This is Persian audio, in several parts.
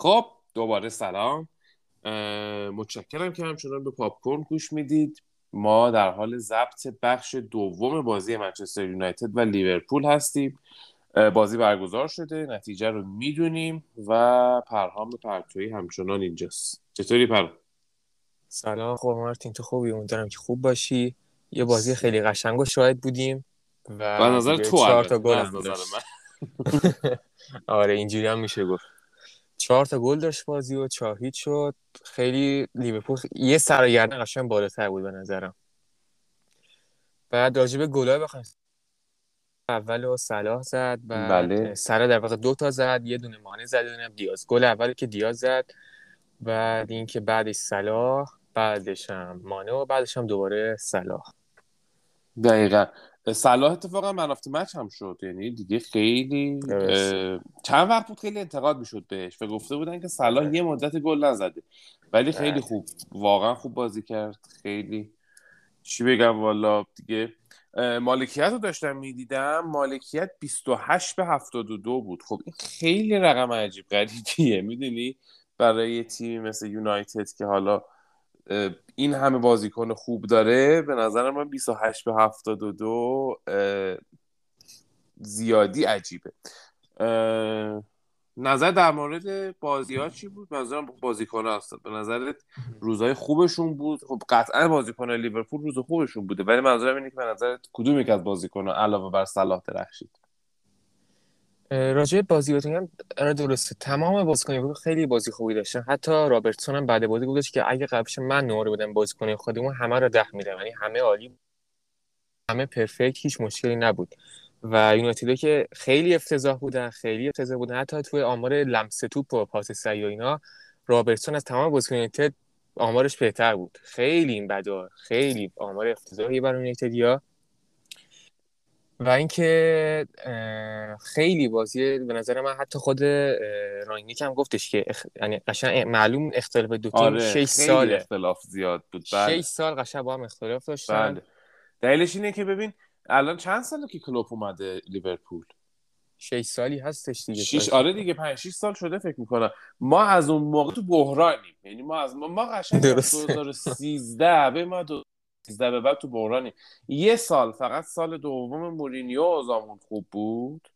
خب دوباره سلام. متشکرم که همچنان به پاپکورن گوش می‌دید. ما در حال ضبط بخش دوم بازی منچستر یونایتد و لیورپول هستیم. بازی برگزار شده نتیجه رو می‌دونیم و پرهام پرتویی همچنان اینجاست. چطوری پر سلام خوب مارتین تو خوبی؟ امیدوارم که خوب باشی. یه بازی خیلی قشنگ و شاید بودیم و به نظر تو تا گل آره اینجوری هم میشه گفت. چهار تا گل داشت بازی و چهار هیچ شد. خیلی لیورپول یه سرگردن قشنگ بالاتر بود به نظرم. بعد راجب گلای بخوایم اول و صلاح زد و بله. سرا در واقع دو تا زد یه دونه مانع زد دونه دیاز. گل اول که دیاز زد بعد اینکه بعدش صلاح بعدش هم مانع و بعدش هم دوباره صلاح. دقیقا. صلاح اتفاقا منافت مچ هم شد. یعنی دیگه خیلی چند وقت بود خیلی انتقاد می‌شد بهش و گفته بودن که صلاح یه مدت گل نزده. ولی خیلی بله. خوب واقعا خوب بازی کرد. خیلی چی بگم والا دیگه مالکیت رو داشتم می‌دیدم. مالکیت 28 به 72 بود. خب این خیلی رقم عجیب غریبیه. می‌دونی؟ برای تیمی مثل یونایتد که حالا این همه بازیکن خوب داره. به نظر من 28 به 72 زیادی عجیبه. نظر در مورد بازی ها چی بود؟ منظورم بازیکن هست به نظرت روزهای خوبشون بود؟ خب قطعا بازیکن لیورپول روز خوبشون بوده ولی منظورم اینه که به نظرت کدوم یک از بازیکن علاوه بر صلاح درخشید؟ راجع بازی بتونم آره درسته. تمام بازیکن خیلی بازی خوبی داشتن. حتی رابرتسون هم بعد بازی گفتش که اگه قبلش من نوری بودم بازیکن خودمون همه رو ده میدم یعنی همه عالی همه پرفکت هیچ مشکلی نبود. و یونایتد که خیلی افتضاح بودن خیلی افتضاح بودن. حتی توی آمار لمس توپ و پاس سعی و اینا رابرتسون از تمام بازیکن یونایتد آمارش بهتر بود. خیلی این بدا خیلی آمار افتضاحی برای یونایتدیا. و اینکه خیلی بازی به نظر من حتی خود رانگنیک هم گفتش که یعنی قشنگ معلوم اختلاف دو تیم آره 6 ساله. اختلاف زیاد بود. بله. 6 سال قشنگ با هم اختلاف داشتن. بله. دلیلش اینه که ببین الان چند ساله که کلوپ اومده لیورپول؟ 6 سالی هستش دیگه شیش آره دیگه 5 6 سال شده فکر می‌کنم. ما از اون موقع تو بحرانیم. یعنی ما از ما, ما قشنگ 2013 به ما 13 به بعد تو بحرانی. یه سال فقط سال دوم مورینیو اوزامون خوب بود.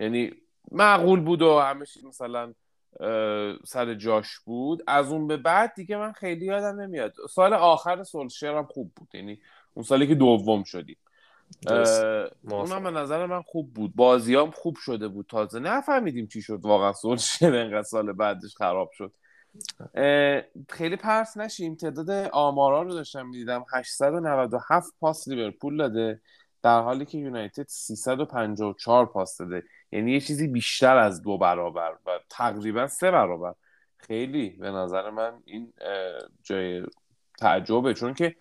یعنی معقول بود و همه مثلا سر جاش بود. از اون به بعد دیگه من خیلی یادم نمیاد. سال آخر سولشر هم خوب بود. یعنی اون سالی که دوم شدیم. اونم به نظر من خوب بود. بازیام خوب شده بود تازه. نفهمیدیم چی شد واقعا سولشر انقدر سال بعدش خراب شد. خیلی پرس نشیم. تعداد آمارا رو داشتم می‌دیدم. 897 پاس لیورپول داده. در حالی که یونایتد 354 پاس داده. یعنی یه چیزی بیشتر از دو برابر و تقریبا سه برابر. خیلی به نظر من این جای تعجبه. چون که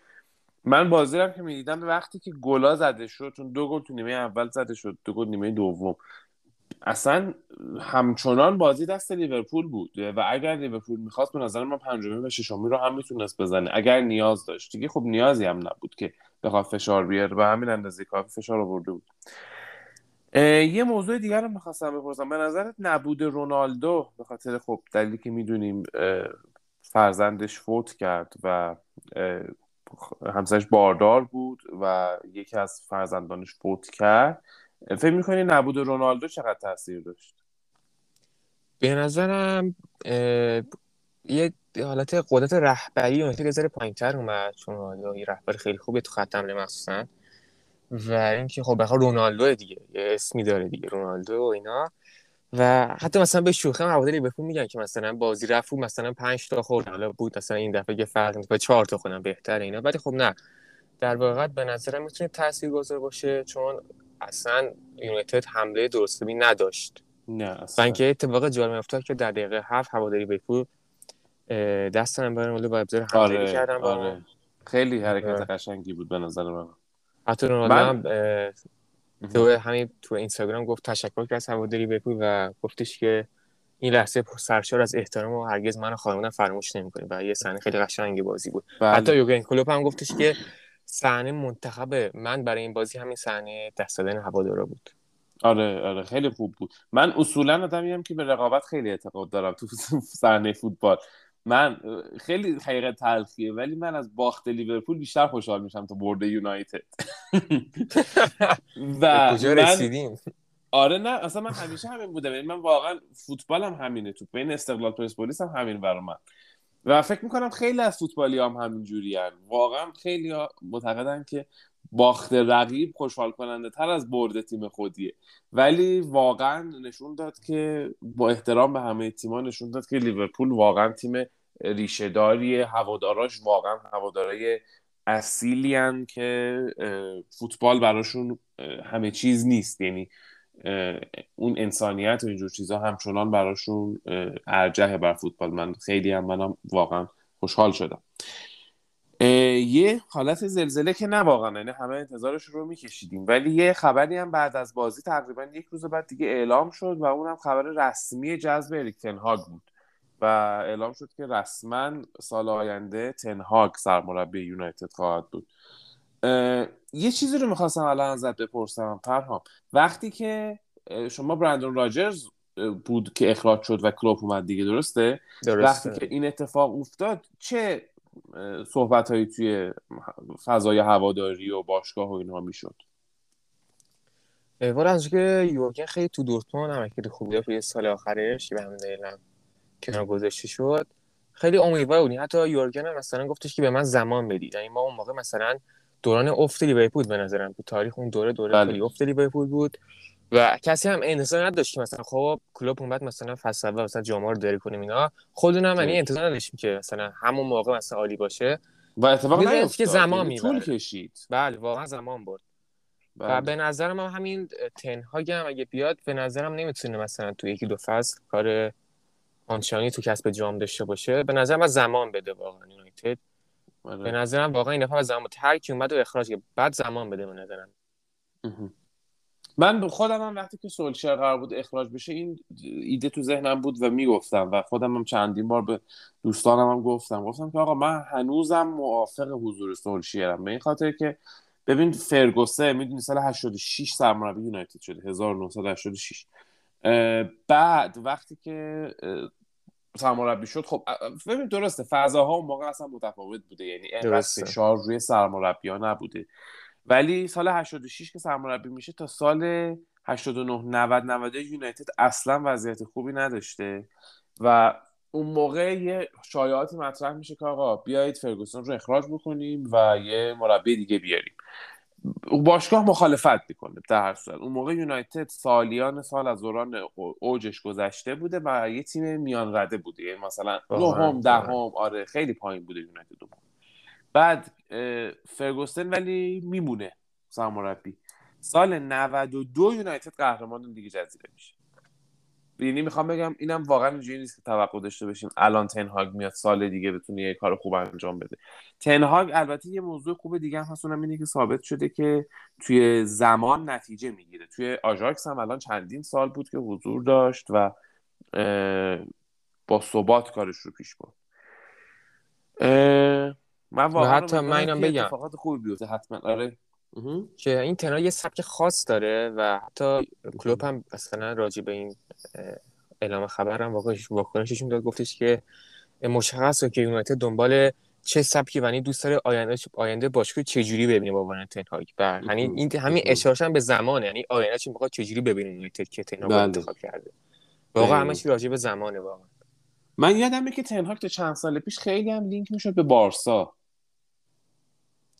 من بازی که می‌دیدم وقتی که گلا زده شد چون دو گل تو نیمه اول زده شد دو گل نیمه دوم. اصلا همچنان بازی دست لیورپول بود. و اگر لیورپول می‌خواست به نظر من پنجمی و ششمی رو هم می‌تونست بزنه. اگر نیاز داشت. دیگه خب نیازی هم نبود که بخواد فشار بیاره. و همین اندازه کافی فشار آورده بود. یه موضوع دیگر رو می‌خواستم بپرسم. به نظرت نبود رونالدو به خاطر خب دلیلی که می‌دونیم فرزندش فوت کرد و همسرش باردار بود و یکی از فرزندانش فوت کرد. فکر می‌کنی نبود رونالدو چقدر تاثیر داشت؟ به نظرم یه حالت قدرت رهبری اون که ذره پایینتر اومد چون رونالدو یه رهبر خیلی خوبه تو خط حمله مخصوصا. و اینکه خب بخاطر رونالدو دیگه یه اسمی داره دیگه رونالدو و اینا. و حتی مثلا به شوخی هم بهتون میگن که مثلا بازی رفت مثلا 5 تا خورد. حالا بود مثلا این دفعه یه فرق به 4 تا خودم بهتره اینا. ولی خب نه. در واقع به نظرم می‌تونه تاثیرگذار باشه چون اصلا یونایتد حمله درستبی نداشت. نه اصلا. اینکه اتفاق جالب افتاد که در دقیقه هفت هواداری بیپور دست هم برای با ابزار حمله آره، کردن آره. خیلی حرکت آره. قشنگی بود به نظر من. حتی رونالدو هم تو همین تو اینستاگرام گفت تشکر کرد از هواداری بیپور و گفتش که این لحظه سرشار از احترام و هرگز من خانمانم فراموش نمی‌کنیم و یه صحنه خیلی قشنگی بازی بود. بله. حتی یوگن کلوپ هم گفتش که صحنه منتخب من برای این بازی همین صحنه دست دادن هوادارا بود. آره آره خیلی خوب بود. من اصولا آدمیم که به رقابت خیلی اعتقاد دارم تو صحنه فوتبال. من خیلی حقیقت تلخیه ولی من از باخت لیورپول بیشتر خوشحال میشم تا برد یونایتد. و کجا رسیدیم؟ آره نه اصلا من همیشه همین بودم. یعنی من واقعا فوتبالم همینه تو. بین استقلال پرسپولیس هم همین برای من. و فکر می‌کنم خیلی از فوتبالی هم همین جوری واقعا خیلی معتقدن که باخت رقیب خوشحال کننده تر از برد تیم خودیه. ولی واقعا نشون داد که با احترام به همه تیما نشون داد که لیورپول واقعا تیم ریشهداری هواداراش واقعا هوادارای اصیلی که فوتبال براشون همه چیز نیست. یعنی اون انسانیت و اینجور چیزها همچنان براشون ارجه بر فوتبال. من خیلی هم منم واقعا خوشحال شدم. یه حالت زلزله که نه واقعا یعنی همه انتظارش رو میکشیدیم. ولی یه خبری هم بعد از بازی تقریبا یک روز بعد دیگه اعلام شد و اونم خبر رسمی جذب اریک تنهاگ بود. و اعلام شد که رسما سال آینده تنهاگ سرمربی یونایتد خواهد بود. یه چیزی رو می‌خواستم الان ازت بپرسم پرهام وقتی که شما برندون راجرز بود که اخراج شد و کلوب اومد دیگه درسته؟, درسته. وقتی که این اتفاق افتاد چه صحبت هایی توی فضای هواداری و باشگاه و اینها می‌شد؟ والا از که یورگن خیلی تو دورتموند هم خیلی خوبی توی سال آخرش به همین دلیل کنار گذاشته شد خیلی امیدوار بودیم. حتی یورگن هم مثلا گفتش که به من زمان بدید. یعنی ما اون موقع مثلا دوران افت لیورپول به نظرم. تو تاریخ اون دوره دوره بله. خیلی افت لیورپول بود. و کسی هم انتظار نداشت که مثلا خب کلوب اومد مثلا فصل اول مثلا جاما رو داری کنیم اینا. خودمون هم یعنی انتظار نداشتیم که مثلا همون موقع مثلا عالی باشه. و اتفاق نیفتاد. که زمان یعنی طول کشید. بله واقعا زمان برد. بله. و به نظرم هم همین تنهاگ هم اگه بیاد به نظرم نمی‌تونه مثلا تو یکی دو فصل کار آنچانی تو کسب جام داشته باشه. به نظرم از زمان بده واقعا یونایتد. بله. به نظرم واقعا این دفعه زمان ترک اومد و اخراج بعد زمان بده به نظرم. من خودم هم وقتی که سولشر قرار بود اخراج بشه این ایده تو ذهنم بود و می‌گفتم و خودم هم چندین بار به دوستانم هم گفتم. گفتم که آقا من هنوزم موافق حضور سولشیرم به این خاطر که ببین فرگوسه می‌دونی سال 86 سرمربی یونایتد شده 1986 بعد وقتی که سرمربی شد. خب ببین درسته. فضاها اون موقع اصلا متفاوت بوده. یعنی اینقدر فشار روی سرمربی ها نبوده. ولی سال 86 که سرمربی میشه تا سال 89 90 90 یونایتد اصلا وضعیت خوبی نداشته. و اون موقع یه شایعاتی مطرح میشه که آقا بیایید فرگوسون رو اخراج بکنیم و یه مربی دیگه بیاریم. باشگاه مخالفت می‌کنه در هر صورت. اون موقع یونایتد سالیان سال از دوران اوجش گذشته بوده و یه تیم میان رده بوده. یعنی مثلا نهم دهم آره خیلی پایین بوده یونایتد بعد فرگوسن ولی میمونه سرمربی. سال 92 یونایتد قهرمان لیگ جزیره میشه. یعنی می‌خوام بگم اینم واقعا اینجوری نیست که توقع داشته باشیم الان تنهاگ میاد سال دیگه بتونه یه کار خوب انجام بده. تنهاگ البته یه موضوع خوب دیگه هم هست اونم اینه که ثابت شده که توی زمان نتیجه می‌گیره. توی آژاکس هم الان چندین سال بود که حضور داشت و با ثبات کارش رو پیش برد. من واقعا حتی من اینم بگم. اتفاقات خوبی بیفته حتما. آره. که این تنها یه سبک خاص داره و حتی کلوب هم مثلا راجع به این اعلام خبر هم واکنششون داد. گفتش که مشخصه که یونایتد دنبال چه سبکی ونی دوست داره آینده آینده باشگاه چجوری ببینه با وان تنهاگ بر یعنی این همین اشارش به زمانه. یعنی آینده چی می‌خواد چجوری ببینه یونایتد که تنهاگ بله. انتخاب کرده. واقعا همه چی راجع به زمانه واقعا. من یادمه که تنهاگ تا چند سال پیش خیلی هم لینک می‌شد به بارسا.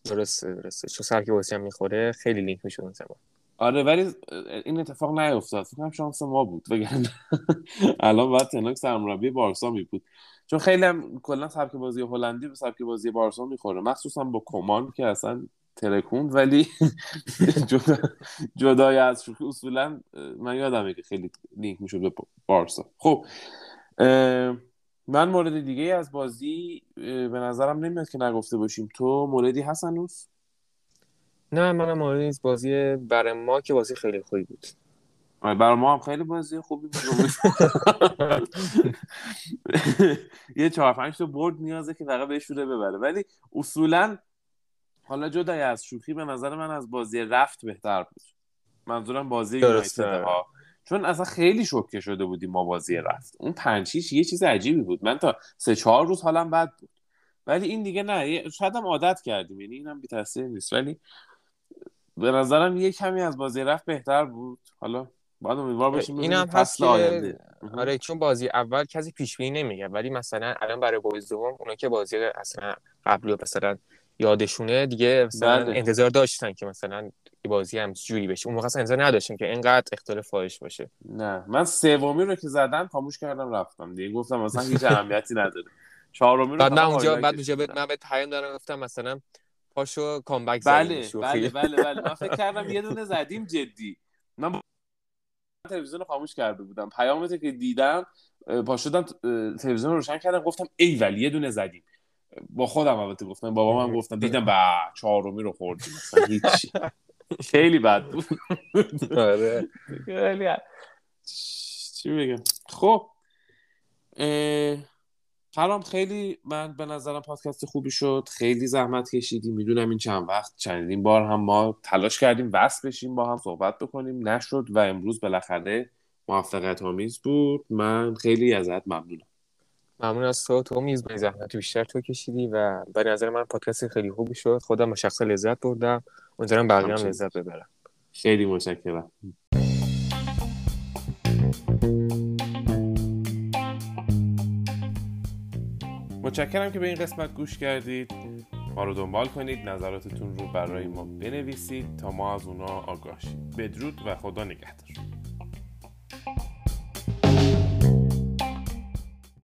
درسته درسته. چون سرکی بازی هم می‌خوره خیلی لینک میشه اون زمان. آره ولی این اتفاق نیفتاد. فکر کنم شانس ما بود. بگن الان باید تناک سرمربی بارسا می بود چون خیلی هم کلا سبک بازی هلندی به سبک بازی بارسا می‌خوره. مخصوصا با کمان که اصلا ترکوند ولی جدا جدای از شوخی. اصولا من یادمه که خیلی لینک می‌شد به بارسا. خب من مورد دیگه از بازی به نظرم نمیاد که نگفته باشیم. تو موردی هست هنوز؟ نه منم مورد نیست. بازی برای ما که بازی خیلی خوبی بود. آره، برای ما هم خیلی بازی خوبی بود. یه چهار پنج تا برد نیازه که فقط بهش ببره. ولی اصولا حالا جدای از شوخی به نظر من از بازی رفت بهتر بود. منظورم بازی یونایتد ها. چون اصلا خیلی شوکه شده بودیم ما بازی رفت. اون پنچیش یه چیز عجیبی بود. من تا سه چهار روز حالم بد بود. ولی این دیگه نه شاید هم عادت کردیم. یعنی اینم بی تاثیر نیست. ولی به نظرم یه کمی از بازی رفت بهتر بود. حالا باید امیدوار باشیم این هم هست که آره چون بازی اول کسی پیش بینی نمیگه. ولی مثلا الان برای بازی دوم اونا که بازی اصلا قبلی مثلا یادشونه دیگه مثلا بله. انتظار داشتن که مثلا بازی هم جوری بشه. اون موقع انتظار نداشتیم که اینقدر اختلاف فاحش باشه. نه. من سومی رو که زدم خاموش کردم رفتم دیگه. گفتم مثلا هیچ اهمیتی نداره. چهارمی رو بعد من اونجا بعد اونجا من به پیام دارم گفتم مثلا پاشو کامبک بله بله بله بله. من فکر کردم یه دونه زدیم جدی. من تلویزیون خاموش کرده بودم. پیامت که دیدم پا شدم تلویزیون رو روشن کردم گفتم ای ولی یه دونه زدیم. با خودم البته گفتم بابا من گفتم دیدم با چهارمی رو خوردیم. مثلا هیچ خیلی بد بود. آره. خیلی چی بگم خب سلام. خیلی من به نظرم پادکست خوبی شد. خیلی زحمت کشیدیم. می‌دونم این چند وقت چندین بار هم ما تلاش کردیم وصل بشیم با هم صحبت بکنیم. نشد و امروز بالاخره موفقیت آمیز بود. من خیلی ازت ممنونم. ممنون از تو. تو میز به زحمت بیشتر تو کشیدی و به نظر من پادکست خیلی خوبی شد. خودم با شخصا لذت بردم. امیدوارم بقیه هم لذت ببرم خیلی متشکرم. متشکرم که به این قسمت گوش کردید. ما رو دنبال کنید. نظراتتون رو برای ما بنویسید تا ما از اونا آگاه بدرود و خدا نگهدار.